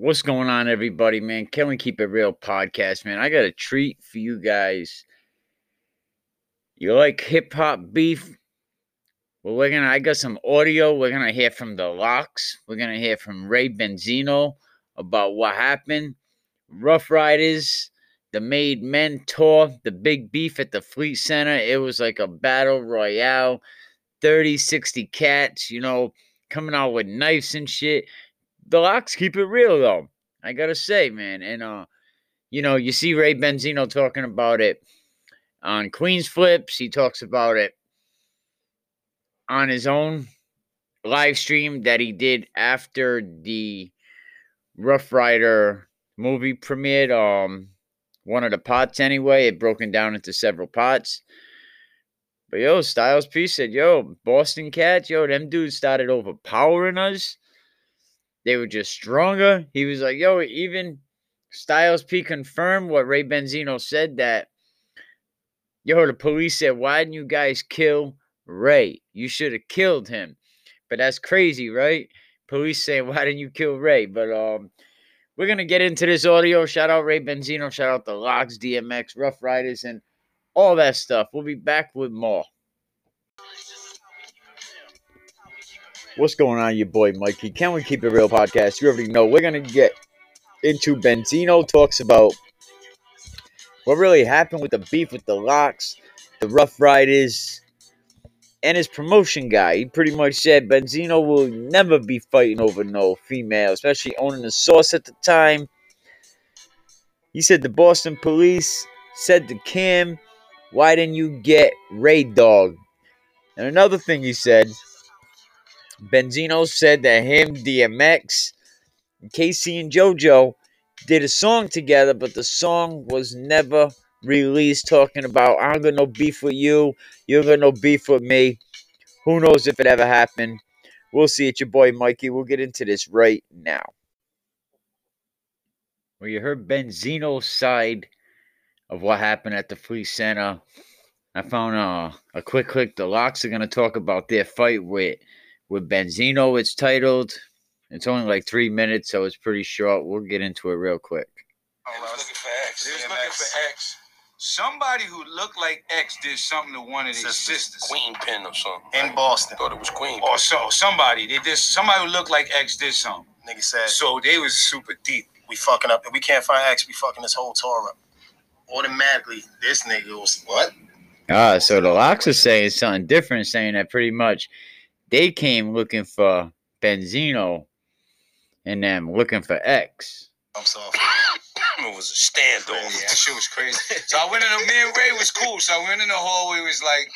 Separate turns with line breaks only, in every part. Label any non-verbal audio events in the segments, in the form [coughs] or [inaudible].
What's going on, everybody, man? Can we keep it real podcast, man? I got a treat for you guys. You like hip hop beef? Well, we're gonna. I got some audio. We're gonna hear from the Lox. We're gonna hear from Ray Benzino about what happened. Ruff Ryders, the Made Men tour, the big beef at the Fleet Center. It was like a battle royale. 30, 60 cats, you know, coming out with knives and shit the Lox keep it real though. I gotta say, man. And uh, you know, you see Ray Benzino talking about it on Queenzflip's. He talks about it on his own live stream that he did after the Ruff Ryder movie premiered. Um, one of the pots anyway. It broken down into several pots. But yo, Styles P said, yo, Boston Cats, yo, them dudes started overpowering us. They were just stronger. He was like, yo, even Styles P confirmed what Ray Benzino said that, yo, the police said, why didn't you guys kill Ray? You should have killed him. But that's crazy, right? Police saying, why didn't you kill Ray? But um, we're going to get into this audio. Shout out Ray Benzino. Shout out the Lox, DMX, Ruff Ryders, and all that stuff. We'll be back with more. What's going on, your boy Mikey? Can we keep it real podcast? You already know we're gonna get into Benzino talks about what really happened with the beef with the Lox, the Ruff Ryders, and his promotion guy. He pretty much said Benzino will never be fighting over no female, especially owning the source at the time. He said the Boston police said to Cam, Why didn't you get Ray Dog? And another thing he said Benzino said that him, DMX, Casey, and JoJo did a song together, but the song was never released. Talking about, I am got no beef with you, you got no beef with me. Who knows if it ever happened? We'll see. It's your boy Mikey. We'll get into this right now. Well, you heard Benzino's side of what happened at the Fleet Center. I found uh, a quick click. The Lox are going to talk about their fight with with Benzino. It's titled. It's only like three minutes, so it's pretty short. We'll get into it real quick.
Oh, I was looking for X. They was looking for X. Somebody who looked like X did something to one of their sisters.
Queen Pen or something.
In Boston.
Thought it was Queen.
Or so somebody. They did somebody who looked like X did something.
Nigga said.
So they was super deep.
We fucking up. If we can't find X, we fucking this whole tour up. Automatically, this nigga was what?
Ah, so the Lox are saying something different, saying that pretty much they came looking for Benzino and them looking for X.
I'm sorry. [laughs]
it was a standoff.
Yeah, that shit was crazy. so I went in the me and Ray was cool. So I went in the hallway, It was like,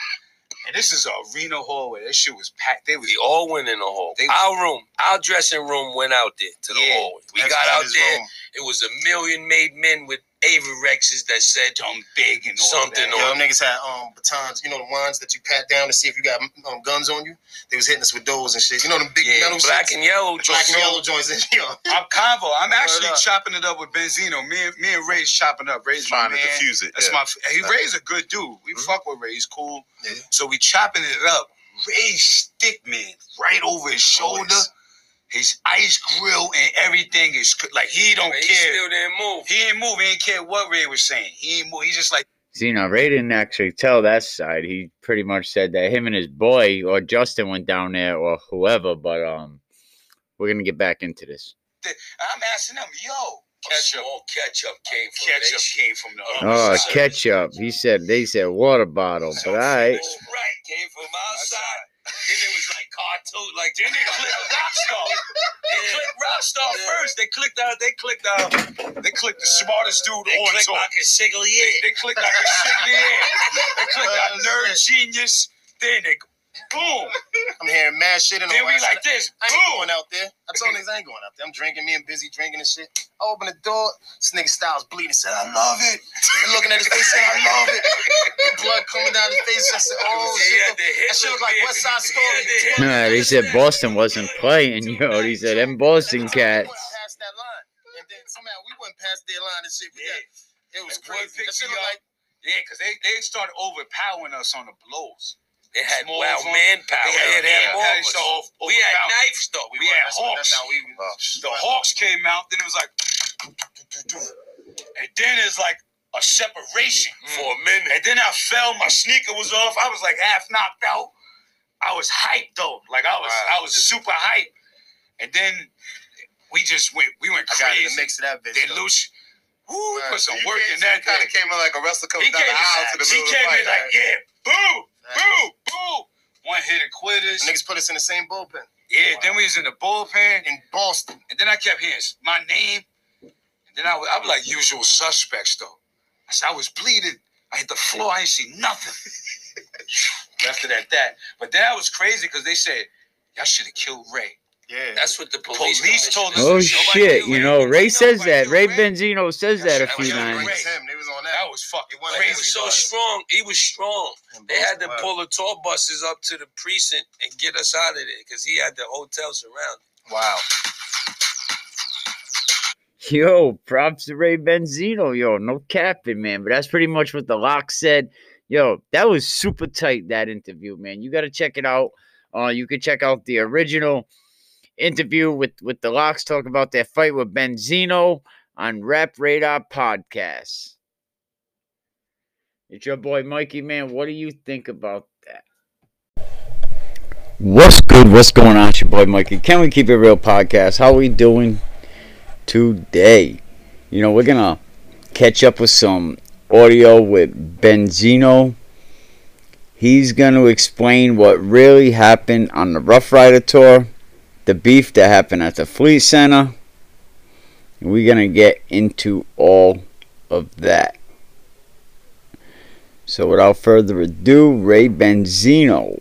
and this is a arena hallway. That shit was packed. They was
we all went in the hall. They, our room, our dressing room went out there to the
Yeah,
hallway. We got out there.
room.
It was a million made men with Avirexes that said
dumb big and all
Something
That.
Yo, them niggas had um batons, you know the ones that you pat down to see if you got um, guns on you. They was hitting us with those and shit. You know them big
yeah,
metal
black
shits?
and yellow. Joints.
Black and yellow joints. And, [laughs] yo,
I'm convo. I'm actually
up.
chopping it up with Benzino. Me and me and Ray's chopping up. Ray's
trying to
man.
diffuse it.
That's
yeah.
my. He Ray's a good dude. We
Mhm.
fuck with Ray. He's cool.
Yeah.
So we chopping it up. Ray's stick man right over his shoulder.
Always.
His ice grill and everything is c- like he don't
He
care.
He still didn't move.
He ain't move. He ain't care what Ray was saying. He ain't move. He's just like
See, now Ray didn't actually tell that side. He pretty much said that him and his boy or Justin went down there or whoever. But um, we're gonna get back into this.
I'm asking him, yo,
Ketchup.
ketchup.
All ketchup came from
Ketchup
that
came from the other
Oh,
side.
ketchup. He said they said water bottle, but all right.
Oh, right, came from outside. Then it was like cartoon, like
Then they clicked Rockstar. They clicked Rockstar first. They clicked out. They clicked out. They clicked the smartest dude
They
on
clicked
tour.
like
They, they clicked like a signal. They clicked [laughs] out
Uh,
nerd genius. Then they boom.
I'm hearing mad shit in the
Then we like this.
I ain't
Boom.
going out there. I told niggas I ain't going out there. I'm drinking, me and busy drinking and shit. I open the door. This nigga Styles bleeding. Said, I love it. And looking at his face, said, I love it. Blood coming down his face. I said, oh
He
shit.
had the
That shit look like
Hitler
West Side
beard. He
Story.
Hitler
Nah, they said Boston wasn't playing, yo. He said them Boston
We
cats.
went past that line. And then somehow we went past their line and shit.
Yeah.
it was crazy. That shit
me
like
Yeah, because they, they started overpowering us on the blows.
They had
Small
wild
from-
manpower.
They had
They had
manpower.
more
They
of us.
saw off-
We had knives though.
We
were-
had hawks.
That's how we.
the Hawks came out, then it was like, and then it's like a separation mm-hmm.
for a minute.
And then I fell, my sneaker was off. I was like half knocked out. I was hyped though, like I was,
Wow.
I was super hyped. And then we just went, we went
I got in
crazy.
the mix of that bitch.
Then. Lucy, woo, we
Right.
put some work
came-
in that.
Kind of came in like a wrestler
He
coming down
came,
the aisle to the middle of the fight.
in like, yeah, boo,
Right.
boo, boo. One hit a quitters.
Niggas put us in the same bullpen
Yeah, then we was in the bullpen,
in Boston.
and then I kept hearing my name. And then I was, I was like usual suspects though. I said I was bleeding. I hit the floor. I didn't see nothing. [laughs] Left it at that. But that was crazy because they said y'all should have killed Ray.
Yeah.
That's what the police,
Police told us-
Oh shit! You know, Ray
Nobody
says that. Ray
Ray.
Benzino says
That's
that a few times.
Was him. They was on that.
That was fucking
It wasn't
He was so
dog.
strong. He was strong. They had to pull the tour buses up to the precinct and get us out of there because he had the hotel surrounded.
Wow.
Yo, props to Ray Benzino. Yo, no capping, man. But that's pretty much what the lock said. Yo, that was super tight, that interview, man. You got to check it out. Uh, you can check out the original interview with, with the Lox talking about their fight with Benzino on Rap Radar Podcast. It's your boy Mikey, man. What do you think about that? What's good? What's going on? It's your boy Mikey. Can we keep it real podcast? How are we doing today? You know, we're gonna catch up with some audio with Benzino. He's gonna explain what really happened on the Ruff Ryder tour, the beef that happened at the Fleet Center. We're gonna get into all of that. So without further ado, Ray Benzino.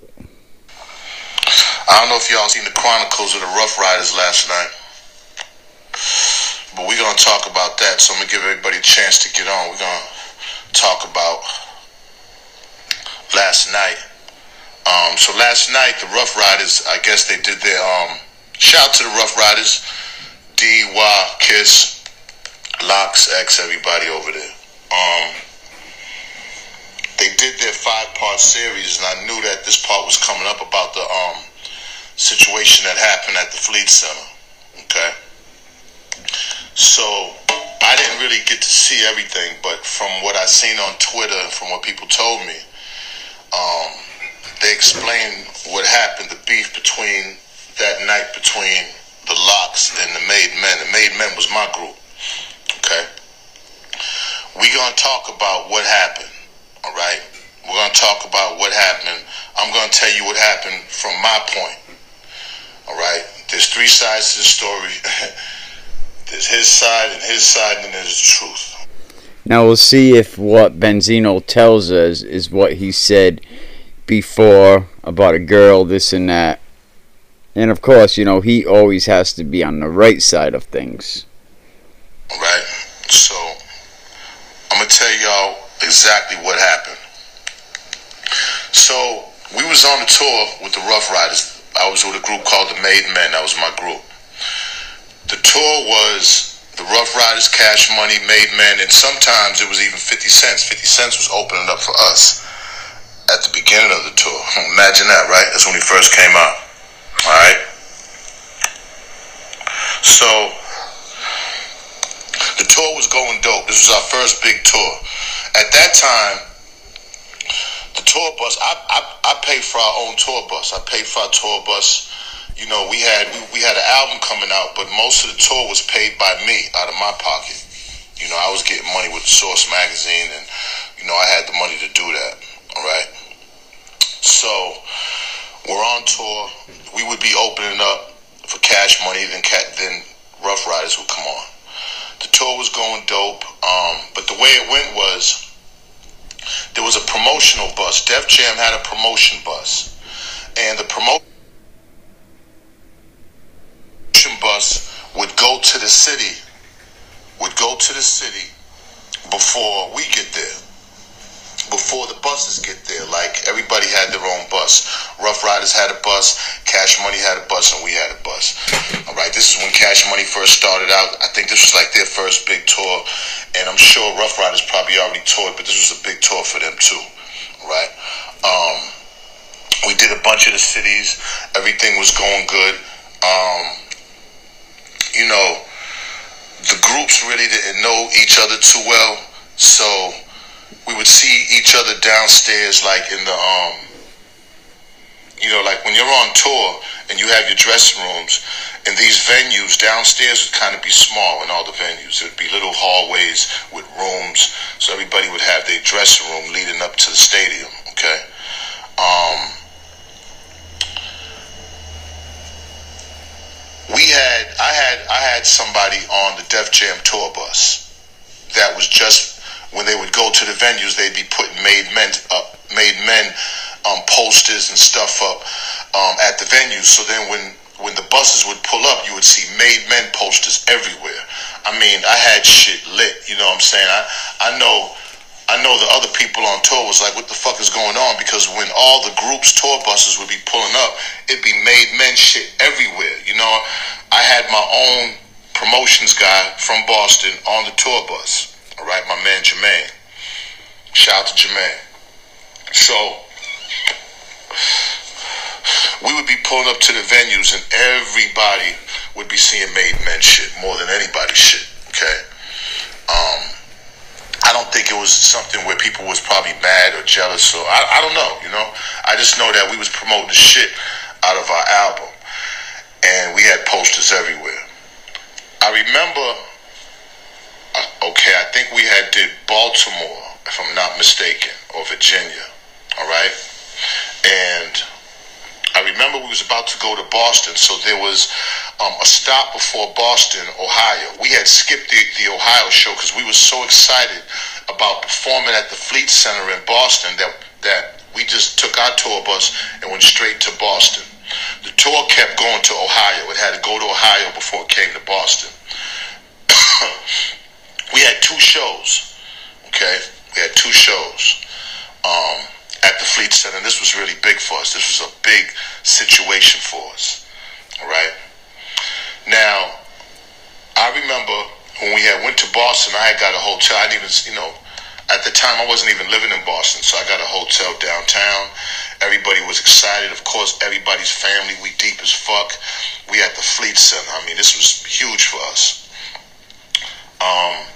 I don't know if y'all seen the Chronicles of the Ruff Ryders last night, but we're gonna talk about that. So I'm gonna give everybody a chance to get on. We're gonna talk about last night. Um, so last night the Ruff Ryders, I guess they did their um, shout to the Ruff Ryders, D, Y, Kiss, Lox, X, everybody over there. Um, they did their five part series, and I knew that this part was coming up about the um situation that happened at the Fleet Center. Okay. So I didn't really get to see everything, but from what I seen on Twitter and from what people told me, um, they explained what happened, the beef between that night between the Lox and the Made Men. The Made Men was my group. Okay. We gonna talk about what happened. All right. We're gonna talk about what happened. I'm gonna tell you what happened from my point. All right. There's three sides to the story. [laughs] there's his side and his side, and there's the truth.
Now we'll see if what Benzino tells us is what he said before about a girl, this and that. And of course, you know, he always has to be on the right side of things.
Right. So I'm gonna tell y'all exactly what happened. So we was on the tour with the Ruff Ryders. I was with a group called the Made Men. That was my group. The tour was the Ruff Ryders, Cash Money, Made Men, and sometimes it was even 50 cents. 50 cents was opening up for us at the beginning of the tour. Hmm, imagine that, right? That's when we first came out. All right. So the tour was going dope. This was our first big tour. At that time, the tour bus, I, I, I paid for our own tour bus. I paid for our tour bus. You know, we had we, we had an album coming out, but most of the tour was paid by me out of my pocket. You know, I was getting money with Source magazine, and you know, I had the money to do that. All right. So we're on tour. We would be opening up for Cash Money, then Cat, then Ruff Ryders would come on. The tour was going dope, um, but the way it went was there was a promotional bus. Def Jam had a promotion bus, and the promotion bus would go to the city, would go to the city before we get there before the buses get there. Like everybody had their own bus. Ruff Ryders had a bus, Cash Money had a bus, and we had a bus. All right, this is when Cash Money first started out. I think this was like their first big tour, and I'm sure Ruff Ryders probably already toured, but this was a big tour for them too. All right. Um, we did a bunch of the cities. Everything was going good. Um, you know, the groups really didn't know each other too well, so we would see each other downstairs, like in the um, you know, like when you're on tour and you have your dressing rooms, and these venues downstairs would kind of be small in all the venues. It would be little hallways with rooms, so everybody would have their dressing room leading up to the stadium. Okay. Um, we had I had somebody on the Def Jam tour bus that was just when they would go to the venues they'd be putting made men up made men um, posters and stuff up um, at the venues so then when when the buses would pull up you would see made men posters everywhere I mean I had shit lit you know what I'm saying I I know I know the other people on tour was like, what the fuck is going on? Because when all the groups tour buses would be pulling up, it'd be made men shit everywhere. You know, I had my own promotions guy from Boston on the tour bus. All right, my man Jermaine. Shout out to Jermaine. So we would be pulling up to the venues and everybody would be seeing made men shit more than anybody's shit. Okay. Um, I don't think it was something where people was probably mad or jealous or I, I don't know, you know. I just know that we was promoting the shit out of our album and we had posters everywhere. I remember uh, okay, I think we had did Baltimore, if I'm not mistaken, or Virginia. All right? And I remember we was about to go to Boston, so there was um, a stop before Boston, Ohio. We had skipped the, the Ohio show because we were so excited about performing at the Fleet Center in Boston that that we just took our tour bus and went straight to Boston. The tour kept going to Ohio. It had to go to Ohio before it came to Boston. [coughs] we had two shows. Okay, we had two shows. Um, at the Fleet Center. This was really big for us. This was a big situation for us. All right. Now, I remember when we had went to Boston. I had got a hotel. I didn't even, you know, at the time I wasn't even living in Boston, so I got a hotel downtown. Everybody was excited. Of course, everybody's family. We deep as fuck. We at the Fleet Center. I mean, this was huge for us. Um,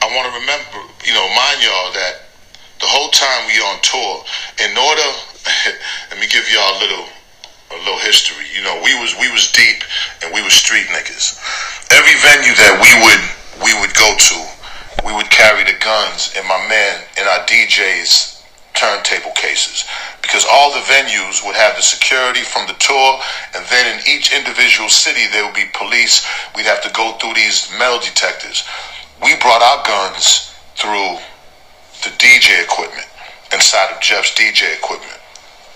I want to remember, you know, mind y'all that the whole time we on tour, in order, [laughs] let me give y'all a little a little history. You know, we was we was deep and we was street niggas. Every venue that we would we would go to, we would carry the guns and my men and our DJs turntable cases because all the venues would have the security from the tour and then in each individual city there would be police we'd have to go through these metal detectors we brought our guns through the DJ equipment inside of Jeff's DJ equipment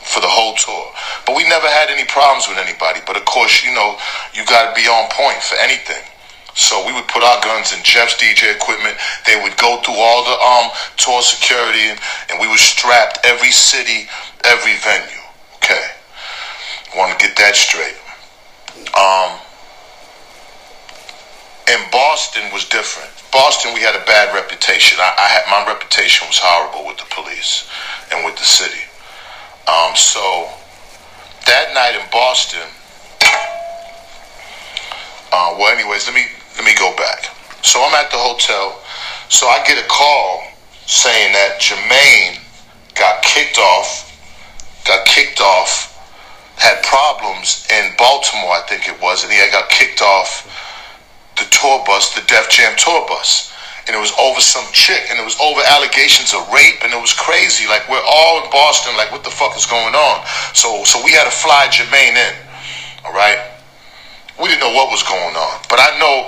for the whole tour. But we never had any problems with anybody. But of course, you know, you got to be on point for anything. So we would put our guns in Jeff's DJ equipment. They would go through all the um tour security, and we were strapped every city, every venue. Okay, want to get that straight. Um, in Boston was different. Boston, we had a bad reputation. I, I, had my reputation was horrible with the police and with the city. Um, so that night in Boston, uh, well, anyways, let me let me go back. So I'm at the hotel. So I get a call saying that Jermaine got kicked off, got kicked off, had problems in Baltimore, I think it was, and he got kicked off the tour bus, the Def Jam tour bus. And it was over some chick, and it was over allegations of rape, and it was crazy. Like we're all in Boston, like what the fuck is going on? So, so we had to fly Jermaine in. All right, we didn't know what was going on, but I know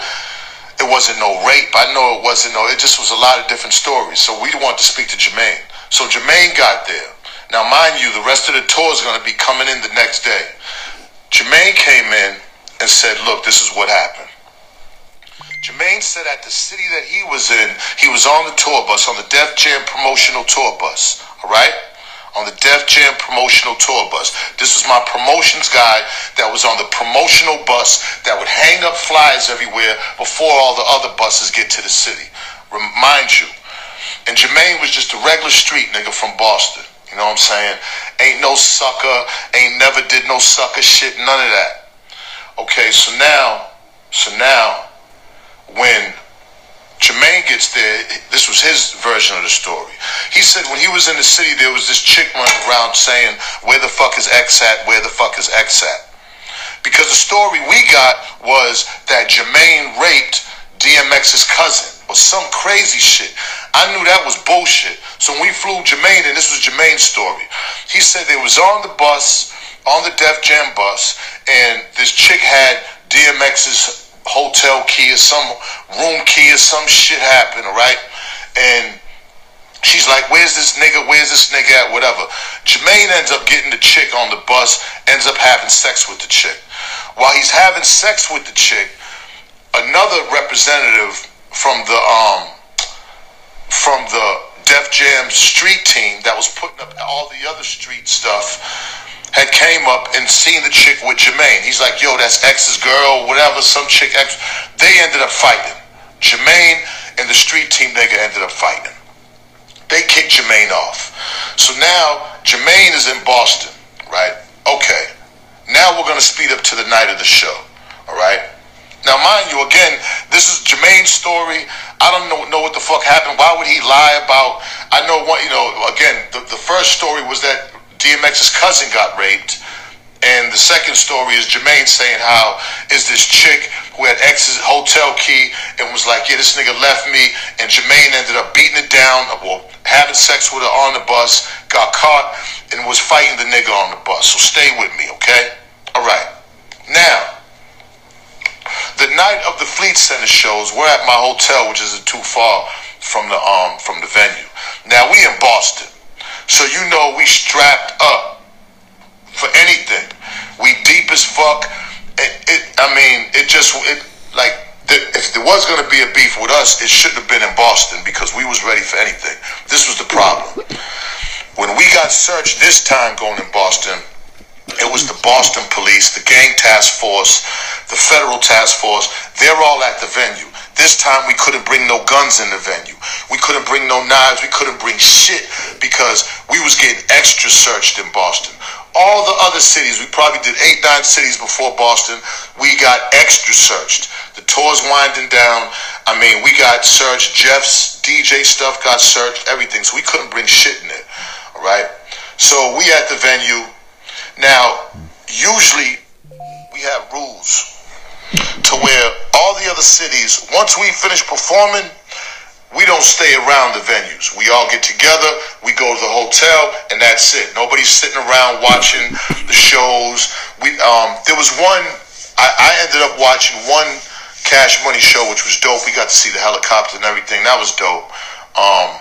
it wasn't no rape. I know it wasn't no. It just was a lot of different stories. So we wanted to speak to Jermaine. So Jermaine got there. Now, mind you, the rest of the tour is going to be coming in the next day. Jermaine came in and said, "Look, this is what happened." Jermaine said at the city that he was in, he was on the tour bus, on the Def Jam promotional tour bus, all right? On the Def Jam promotional tour bus. This was my promotions guy that was on the promotional bus that would hang up flyers everywhere before all the other buses get to the city. Remind you. And Jermaine was just a regular street nigga from Boston. You know what I'm saying? Ain't no sucker. Ain't never did no sucker shit. None of that. Okay, so now, so now, when Jermaine gets there, this was his version of the story. He said when he was in the city, there was this chick running around saying, Where the fuck is X at? Where the fuck is X at? Because the story we got was that Jermaine raped DMX's cousin or some crazy shit. I knew that was bullshit. So when we flew Jermaine, and this was Jermaine's story, he said they was on the bus, on the Def Jam bus, and this chick had DMX's hotel key or some room key or some shit happened, right? And she's like, where's this nigga? Where's this nigga at? Whatever. Jermaine ends up getting the chick on the bus, ends up having sex with the chick. While he's having sex with the chick, another representative from the um from the Def Jam street team that was putting up all the other street stuff had came up and seen the chick with Jermaine. He's like, yo, that's X's girl, whatever, some chick X. They ended up fighting. Jermaine and the street team nigga ended up fighting. They kicked Jermaine off. So now Jermaine is in Boston, right? Okay. Now we're gonna speed up to the night of the show. All right. Now, mind you, again, this is Jermaine's story. I don't know, know what the fuck happened. Why would he lie about? I know what you know. Again, the, the first story was that DMX's cousin got raped. And the second story is Jermaine saying how is this chick who had X's hotel key and was like, yeah, this nigga left me. And Jermaine ended up beating it down, well, having sex with her on the bus, got caught, and was fighting the nigga on the bus. So stay with me, okay? All right. Now, the night of the Fleet Center shows, we're at my hotel, which isn't too far from the um from the venue. Now we in Boston. So you know we strapped up for anything. We deep as fuck. It, it I mean, it just it like if there was going to be a beef with us, it shouldn't have been in Boston because we was ready for anything. This was the problem. When we got searched this time going in Boston, it was the Boston police, the gang task force, the federal task force. They're all at the venue. This time we couldn't bring no guns in the venue. We couldn't bring no knives. We couldn't bring shit because we was getting extra searched in Boston. All the other cities, we probably did eight, nine cities before Boston. We got extra searched. The tour's winding down. I mean, we got searched. Jeff's DJ stuff got searched. Everything. So we couldn't bring shit in it. All right. So we at the venue. Now, usually we have rules to where all the other cities, once we finish performing, we don't stay around the venues. We all get together, we go to the hotel, and that's it. Nobody's sitting around watching the shows. We um, there was one. I, I ended up watching one Cash Money show, which was dope. We got to see the helicopter and everything. That was dope. Um,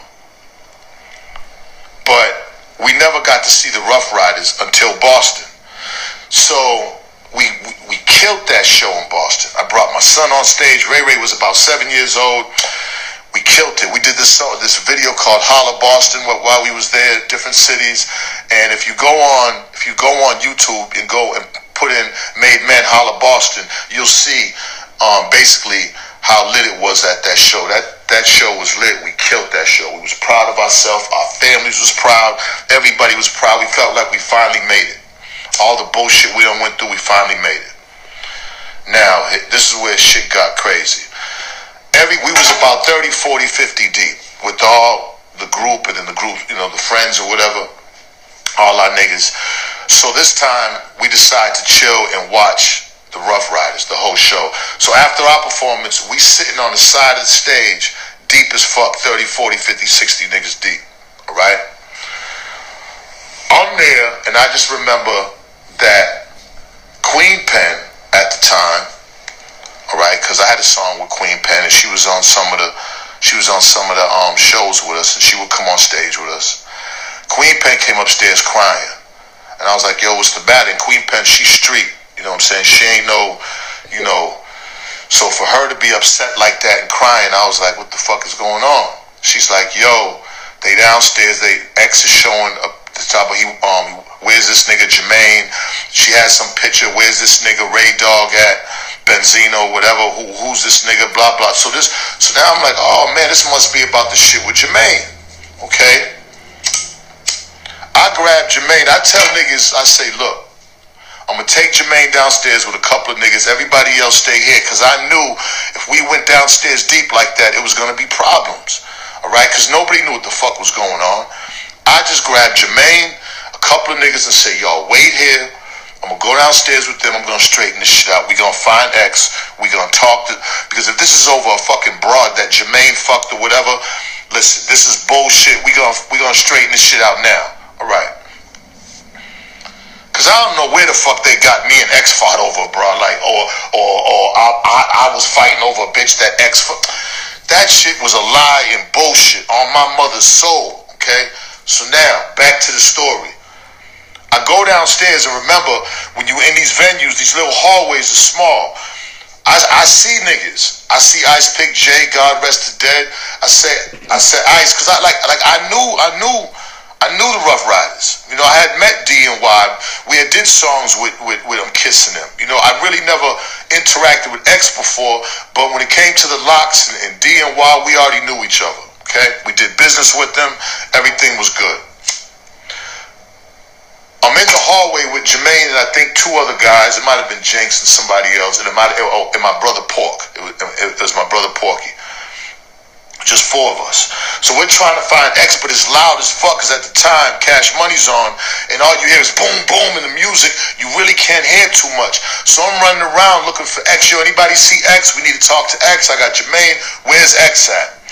but we never got to see the Ruff Ryders until Boston. So we, we killed that show in Boston. I brought my son on stage. Ray Ray was about seven years old. We killed it. We did this song, this video called Holla Boston while we was there, different cities. And if you go on, if you go on YouTube and go and put in Made Men Holla Boston, you'll see um, basically how lit it was at that show. That that show was lit. We killed that show. We was proud of ourselves. Our families was proud. Everybody was proud. We felt like we finally made it all the bullshit we done went through, we finally made it. Now, this is where shit got crazy. Every we was about 30, 40, 50 deep with all the group and then the group, you know, the friends or whatever, all our niggas. So this time we decided to chill and watch the Ruff Ryders, the whole show. So after our performance, we sitting on the side of the stage, deep as fuck, 30, 40, 50, 60 niggas deep. All right? I'm there, and I just remember that Queen Pen at the time, all right, because I had a song with Queen Pen, and she was on some of the she was on some of the um, shows with us, and she would come on stage with us. Queen Pen came upstairs crying, and I was like, "Yo, what's the matter?" And Queen Pen, she's street, you know what I'm saying? She ain't no, you know. So for her to be upset like that and crying, I was like, "What the fuck is going on?" She's like, "Yo, they downstairs. They X is showing a, the top of he um Where's this nigga Jermaine? She has some picture. Where's this nigga Ray Dog at? Benzino, whatever. Who, who's this nigga? Blah blah. So this. So now I'm like, oh man, this must be about the shit with Jermaine. Okay. I grab Jermaine. I tell niggas, I say, look, I'm gonna take Jermaine downstairs with a couple of niggas. Everybody else stay here, cause I knew if we went downstairs deep like that, it was gonna be problems. All right, cause nobody knew what the fuck was going on. I just grabbed Jermaine, a couple of niggas, and say, y'all wait here. I'm gonna go downstairs with them. I'm gonna straighten this shit out. We gonna find X. We gonna talk to because if this is over a fucking broad that Jermaine fucked or whatever, listen, this is bullshit. We gonna we gonna straighten this shit out now. All right. Cause I don't know where the fuck they got me and X fought over, bro. Like, or or or I, I, I was fighting over a bitch that X. That shit was a lie and bullshit on my mother's soul. Okay. So now back to the story. I go downstairs and remember when you in these venues, these little hallways are small. I, I see niggas. I see Icepick Jay, God rest the dead. I said I said Ice because I like like I knew I knew I knew the Ruff Ryders. You know, I had met D and Y. We had did songs with, with, with them kissing them. You know, I really never interacted with X before, but when it came to the Lox and, and D and Y, we already knew each other. Okay? We did business with them. Everything was good. I'm in the hallway with Jermaine and I think two other guys. It might have been Jenks and somebody else, and it might have, oh, and my brother Pork. It was, it was my brother Porky. Just four of us. So we're trying to find X, but it's loud as fuck because at the time Cash Money's on, and all you hear is boom, boom in the music. You really can't hear too much. So I'm running around looking for X. Yo, anybody see X? We need to talk to X. I got Jermaine. Where's X at?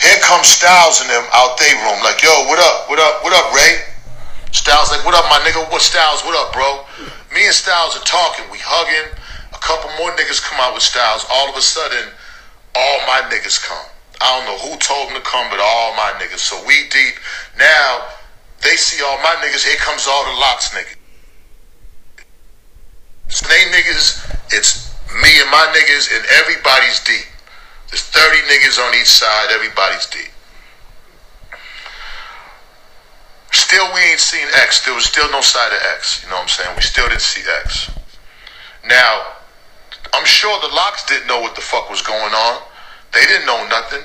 Here comes Styles and them out they room. Like, yo, what up? What up? What up, Ray? Styles like, what up, my nigga? What Styles? What up, bro? Me and Styles are talking. We hugging. A couple more niggas come out with Styles. All of a sudden, all my niggas come. I don't know who told them to come, but all my niggas. So we deep. Now they see all my niggas. Here comes all the Lox niggas. So they niggas, it's me and my niggas, and everybody's deep. There's 30 niggas on each side. Everybody's deep. Still, we ain't seen X. There was still no side of X. You know what I'm saying? We still didn't see X. Now, I'm sure the Lox didn't know what the fuck was going on. They didn't know nothing.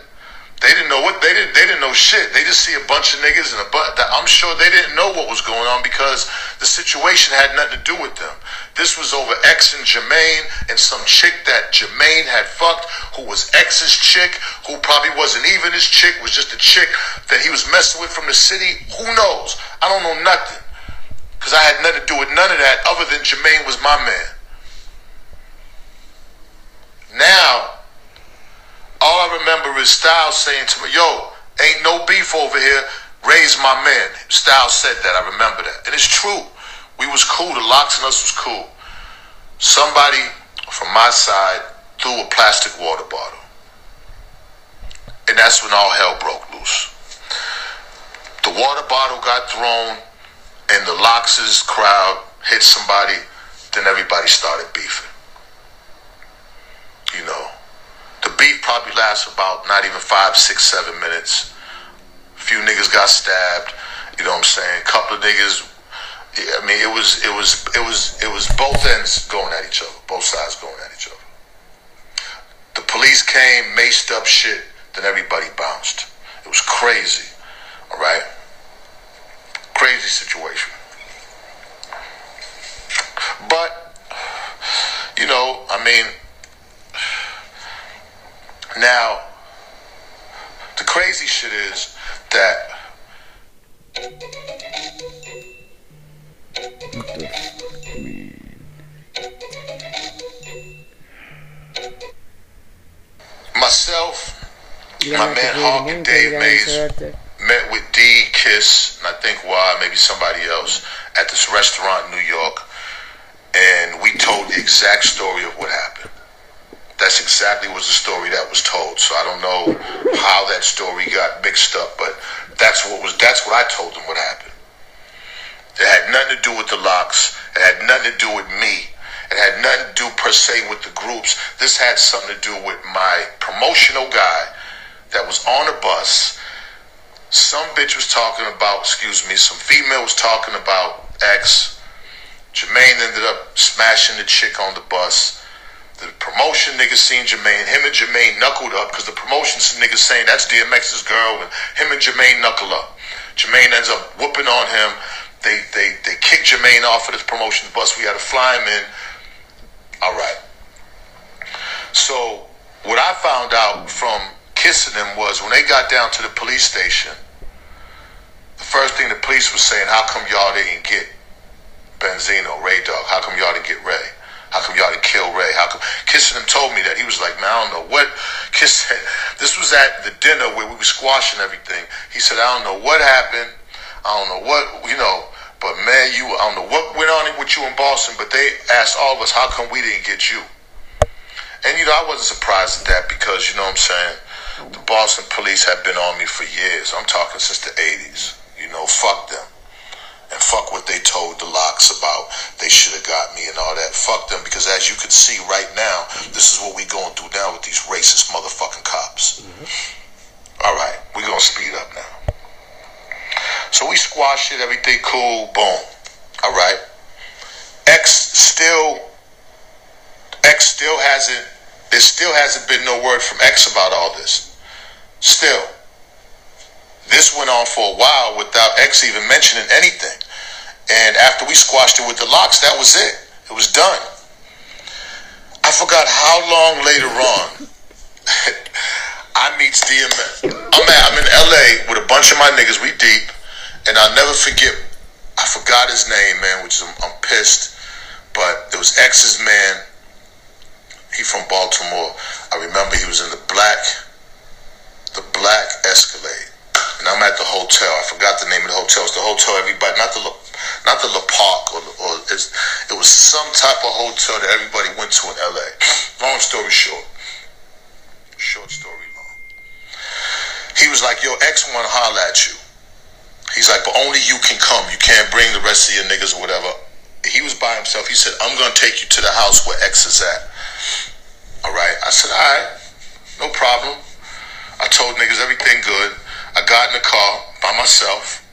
They didn't know what they didn't. They didn't know shit. They just see a bunch of niggas and a but. I'm sure they didn't know what was going on because the situation had nothing to do with them. This was over X and Jermaine and some chick that Jermaine had fucked, who was X's chick, who probably wasn't even his chick, was just a chick that he was messing with from the city. Who knows? I don't know nothing because I had nothing to do with none of that other than Jermaine was my man. Now all I remember is Styles saying to me, yo, ain't no beef over here. Raise my man. Styles said that. I remember that. And it's true. We was cool. The Lox and us was cool. Somebody from my side threw a plastic water bottle. And that's when all hell broke loose. The water bottle got thrown and the Lox's crowd hit somebody. Then everybody started beefing. You know. Beef probably lasts about not even five, six, seven minutes. A few niggas got stabbed. You know what I'm saying? A couple of niggas. I mean, it was, it was, it was, it was both ends going at each other, both sides going at each other. The police came, maced up shit, then everybody bounced. It was crazy. All right, crazy situation. But you know, I mean now, the crazy shit is that. Myself, my man Hawk and Dave Mays met with D, Kiss, and I think why, maybe somebody else, at this restaurant in New York. And we told the exact story of what happened. That's exactly was the story that was told. So I don't know how that story got mixed up, but that's what was that's what I told them what happened. It had nothing to do with the Lox. It had nothing to do with me. It had nothing to do per se with the groups. This had something to do with my promotional guy that was on a bus. Some bitch was talking about, excuse me, some female was talking about X. Jermaine ended up smashing the chick on the bus. The promotion niggas seen Jermaine. Him and Jermaine knuckled up because the promotion niggas saying that's DMX's girl, and him and Jermaine knuckle up. Jermaine ends up whooping on him. They they they kick Jermaine off of this promotion bus. We had to fly him in. All right. So what I found out from kissing him was when they got down to the police station, the first thing the police was saying, how come y'all didn't get Benzino, Ray Dog? How come y'all didn't get Ray? Ray? How come Kissing him told me that. He was like, man, I don't know what Kiss this was at the dinner where we were squashing everything. He said, I don't know what happened. I don't know what you know, but man, you I don't know what went on with you in Boston, but they asked all of us, how come we didn't get you? And you know, I wasn't surprised at that because you know what I'm saying? The Boston police have been on me for years. I'm talking since the 80s. You know, fuck them and fuck what they told the Lox about they should have got me and all that. Fuck them because as you can see right now, this is what we going through now with these racist motherfucking cops. Mm-hmm. All right, we gonna speed up now. So we squash it, everything cool, boom. All right. X still X still hasn't there still hasn't been no word from X about all this. Still. This went on for a while without X even mentioning anything. And after we squashed it with the Lox, that was it. It was done. I forgot how long later on [laughs] I meets DMX. I'm at, I'm in LA with a bunch of my niggas. We deep, and I'll never forget. I forgot his name, man, which is I'm, I'm pissed. But it was X's man. He from Baltimore. I remember he was in the black, the black Escalade and I'm at the hotel. I forgot the name of the hotel. It's the hotel everybody, not the not the Le Parc or, or it was some type of hotel that everybody went to in LA. [sniffs] Long story short, short story long. He was like, "Yo, X want to holler at you." He's like, "But only you can come. You can't bring the rest of your niggas or whatever." He was by himself. He said, "I'm gonna take you to the house where X is at." All right. I said, "All right, no problem." I told niggas everything good. I got in the car by myself,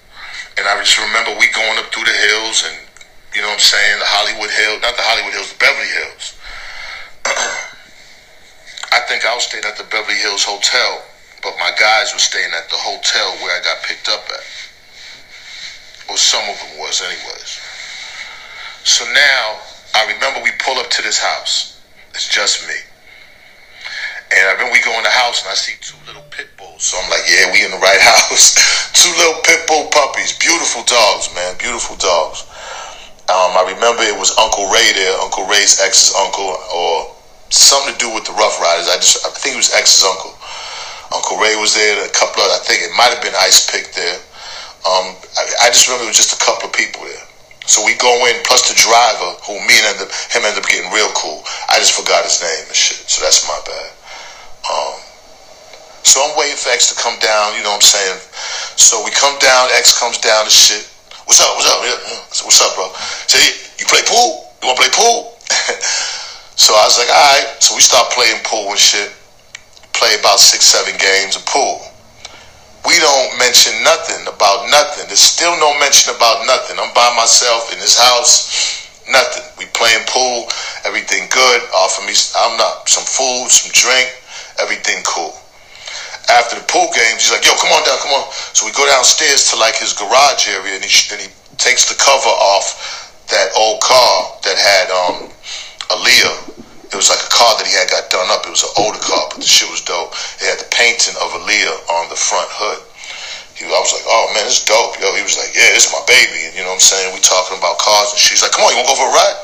and I just remember we going up through the hills and, you know what I'm saying, the Hollywood Hills, not the Hollywood Hills, the Beverly Hills. [clears throat] I think I was staying at the Beverly Hills Hotel, but my guys were staying at the hotel where I got picked up at. Or some of them was, anyways. So now, I remember we pull up to this house. It's just me. And I remember we go in the house and I see two little pit. So I'm like, yeah, we in the right [laughs] house. two little pit bull puppies. Beautiful dogs, man. Beautiful dogs. Um, I remember it was Uncle Ray there, Uncle Ray's ex's uncle, or something to do with the Ruff Ryders. I just, I think it was ex's uncle. Uncle Ray was there. A couple of, I think it might have been Icepick there. Um, I, I, just remember it was just a couple of people there. So we go in, plus the driver, who me and him ended up getting real cool. I just forgot his name and shit. So that's my bad. Um, so I'm waiting for X to come down, you know what I'm saying? So we come down, X comes down and shit. What's up? What's up? Yeah, yeah. what's up, bro? Say, you play pool? You wanna play pool? [laughs] so I was like, all right. So we start playing pool and shit. Play about six, seven games of pool. We don't mention nothing about nothing. There's still no mention about nothing. I'm by myself in this house. Nothing. We playing pool. Everything good. Offer me, I'm not some food, some drink everything cool. After the pool games, he's like, "Yo, come on down, come on." So we go downstairs to like his garage area, and he and he takes the cover off that old car that had um Aaliyah. It was like a car that he had got done up. It was an older car, but the shit was dope. It had the painting of Aaliyah on the front hood. He, I was like, oh man, it's dope. Yo, he was like, yeah, this is my baby. And, you know what I'm saying? We talking about cars and she's like, come on, you want to go for a ride?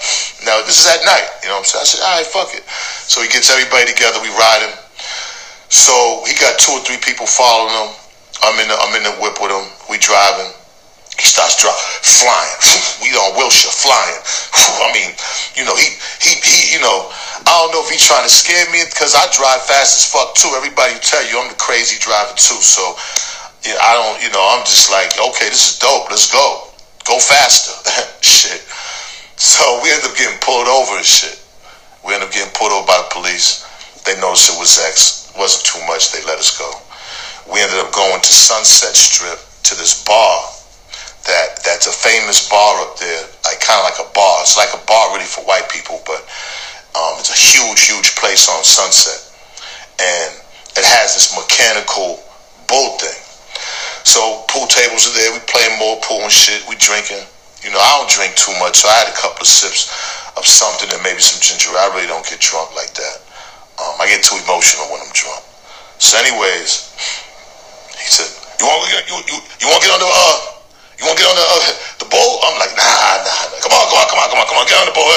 Now, this is at night. You know what I'm saying? I said, all right, fuck it. So he gets everybody together. We ride him. So he got two or three people following him. I'm in the I'm in the whip with him. We driving. He starts driving, flying. [laughs] we on Wilshire, flying. [laughs] I mean, you know, he he he. You know, I don't know if he's trying to scare me because I drive fast as fuck too. Everybody will tell you I'm the crazy driver too. So, know, I don't. You know, I'm just like, okay, this is dope. Let's go. Go faster. [laughs] shit. So we end up getting pulled over and shit. We end up getting pulled over by the police. They noticed it was X wasn't too much. They let us go. We ended up going to Sunset Strip to this bar that that's a famous bar up there, like kind of like a bar. It's like a bar really for white people, but um, it's a huge, huge place on Sunset, and it has this mechanical bull thing. So pool tables are there. We playing more pool and shit. We drinking. You know, I don't drink too much, so I had a couple of sips of something and maybe some ginger. I really don't get drunk like that. Um, I get too emotional when I'm drunk. So, anyways, he said, "You want to you, you, you want to get on the uh, you want to get on the uh, the boat?" I'm like, "Nah, nah, nah. Come on, come on, come on, come on, come on, get on the boat."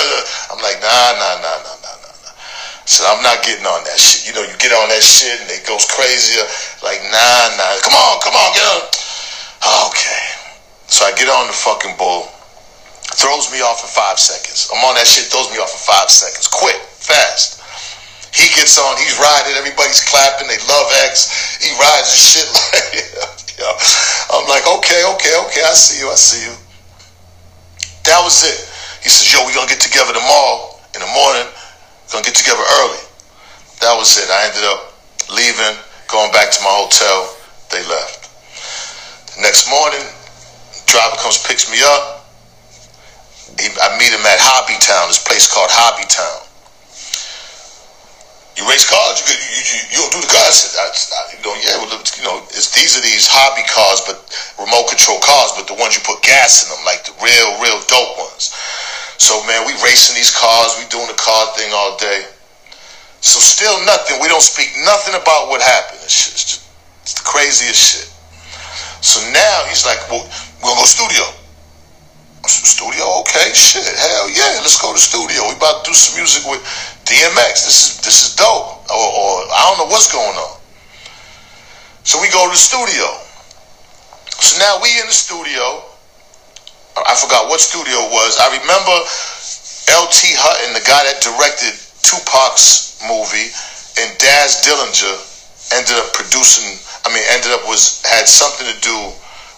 I'm like, "Nah, nah, nah, nah, nah, nah, nah." So I'm not getting on that shit. You know, you get on that shit and it goes crazy. Like, nah, nah. Come on, come on, get on. Okay. So I get on the fucking bull. Throws me off in five seconds. I'm on that shit, throws me off in five seconds. Quick, fast. He gets on, he's riding, everybody's clapping, they love X. He rides and shit [laughs] like, yo. I'm like, okay, okay, okay, I see you, I see you. That was it. He says, yo, we're gonna get together tomorrow in the morning, gonna get together early. That was it. I ended up leaving, going back to my hotel. They left. The next morning, driver comes, picks me up. He, I meet him at Hobby Town, this place called Hobby Town. You race cars? You, you, you, you don't do the cars? I, I, you know, yeah, well, you know, it's, these are these hobby cars, but remote control cars, but the ones you put gas in them, like the real, real dope ones. So, man, we racing these cars, we doing the car thing all day. So, still nothing. We don't speak nothing about what happened. It's, just, it's, the craziest shit. So now he's like, well, we're gonna go studio. Studio, okay, shit, hell yeah, let's go to studio. We about to do some music with DMX. This is this is dope. Or, or I don't know what's going on. So we go to the studio. So now we in the studio. I forgot what studio it was. I remember L.T. Hutton, the guy that directed Tupac's movie, and Daz Dillinger ended up producing. I mean, ended up was had something to do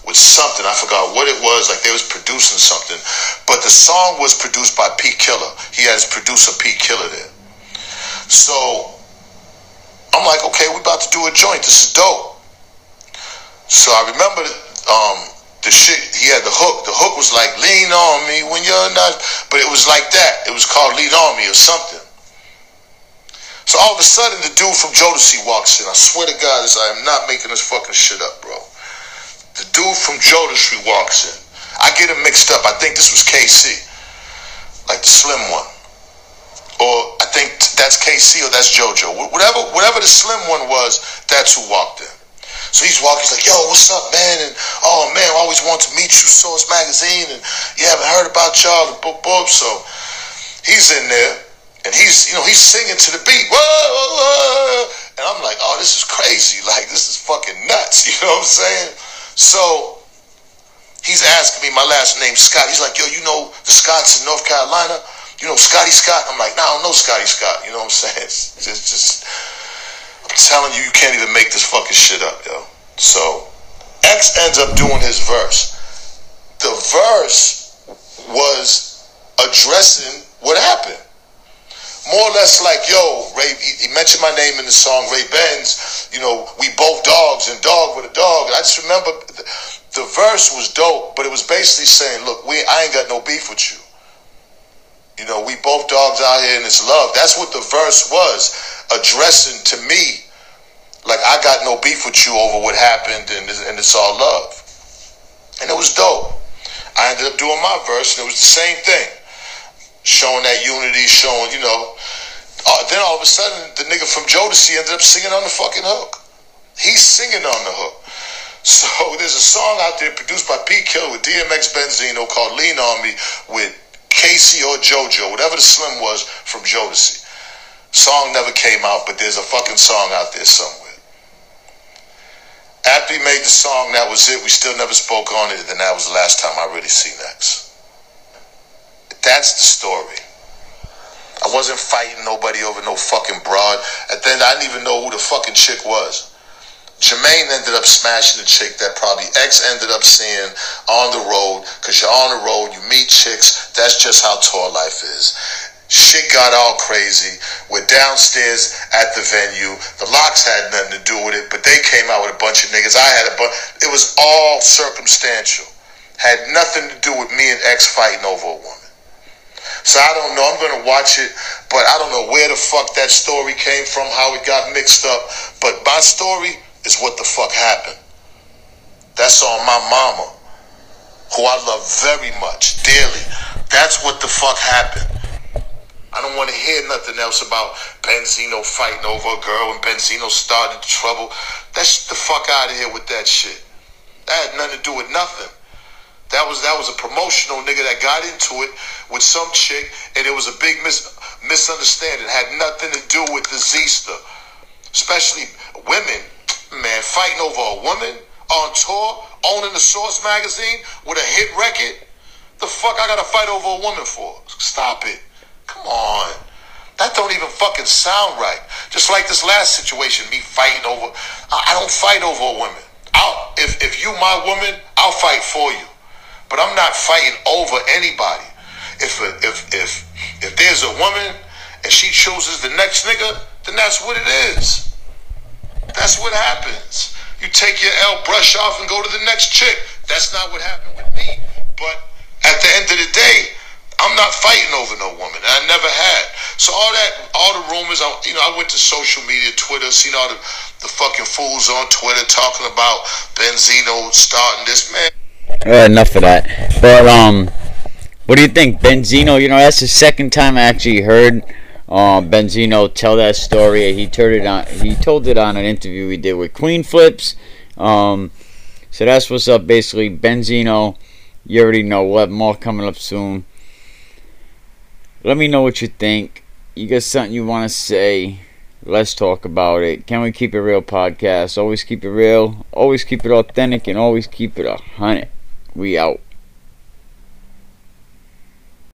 with something. I forgot what it was. Like they was producing something, but the song was produced by P. Killer. He had his producer P. Killer there. So I'm like, okay, we about to do a joint. This is dope. So I remember um, the shit. He had the hook. The hook was like, "Lean on me when you're not," but it was like that. It was called "Lean on Me" or something. So all of a sudden, the dude from Jodeci walks in. I swear to God, this I am not making this fucking shit up, bro. The dude from Jodeci walks in. I get him mixed up. I think this was K-Ci, like the slim one, or I think that's K-Ci or that's JoJo. Whatever, whatever the slim one was, that's who walked in. So he's walking, he's like, yo, what's up, man? And oh man, I always want to meet you, Source Magazine, and you haven't heard about y'all, and boop boop. So he's in there, and he's, you know, he's singing to the beat. Whoa, whoa, whoa. And I'm like, oh, this is crazy. Like, this is fucking nuts. [laughs] You know what I'm saying? So he's asking me my last name, Scott. He's like, yo, you know the Scotts in North Carolina? You know Scotty Scott? I'm like, nah, I don't know Scotty Scott. You know what I'm [laughs] saying? It's just, just, I'm telling you, you can't even make this fucking shit up, yo. So X ends up doing his verse. The verse was addressing what happened more or less like, yo, Ray, he, mentioned my name in the song, Ray Benz, you know, we both dogs and dog with a dog. I just remember the, the verse was dope, but it was basically saying, look, we I ain't got no beef with you. You know, we both dogs out here and it's love. That's what the verse was, addressing to me, like I got no beef with you over what happened and, and it's all love. And it was dope. I ended up doing my verse and it was the same thing showing that unity, showing, you know. Uh, then all of a sudden, the nigga from Jodeci ended up singing on the fucking hook. He's singing on the hook. So [laughs] there's a song out there produced by P. Killer with DMX Benzino called Lean On Me with K-Ci or JoJo, whatever the slim was from Jodeci. Song never came out, but there's a fucking song out there somewhere. After he made the song, that was it. We still never spoke on it, and that was the last time I really seen X. That's the story. I wasn't fighting nobody over no fucking broad. At the end, I didn't even know who the fucking chick was. Jermaine ended up smashing the chick that probably X ended up seeing on the road. Cause you're on the road, you meet chicks. That's just how tour life is. Shit got all crazy. We're downstairs at the venue. The Lox had nothing to do with it, but they came out with a bunch of niggas. I had a bunch. It was all circumstantial. Had nothing to do with me and X fighting over a woman. So I don't know. I'm going to watch it, but I don't know where the fuck that story came from, how it got mixed up. But my story is what the fuck happened. That's on my mama, who I love very much, dearly. That's what the fuck happened. I don't want to hear nothing else about Benzino fighting over a girl and Benzino started trouble. That's the fuck out of here with that shit. That had nothing to do with nothing. That was that was a promotional nigga that got into it with some chick, and it was a big mis- misunderstanding. It had nothing to do with the Zista. Especially women, man, fighting over a woman on tour, owning the Source magazine with a hit record. The fuck I gotta fight over a woman for? Stop it. Come on. That don't even fucking sound right. Just like this last situation, me fighting over. I, I don't fight over a woman. I'll, if if you my woman, I'll fight for you. But I'm not fighting over anybody. If if if if there's a woman and she chooses the next nigga, then that's what it is. That's what happens. You take your L, brush off, and go to the next chick. That's not what happened with me. But at the end of the day, I'm not fighting over no woman. I never had. So all that, all the rumors, I, you know, I went to social media, Twitter, seen all the, the fucking fools on Twitter talking about Benzino starting this. Man,
Uh, enough of that. But um, what do you think, Benzino? You know, that's the second time I actually heard um Benzino tell that story. He told it on he told it on an interview we did with Queenzflip's. Um, so that's what's up. Basically, Benzino. You already know. Have more coming up soon. Let me know what you think. You got something you want to say? Let's talk about it. Can we keep it real podcast? Always keep it real. Always keep it authentic and always keep it a hundred. We out.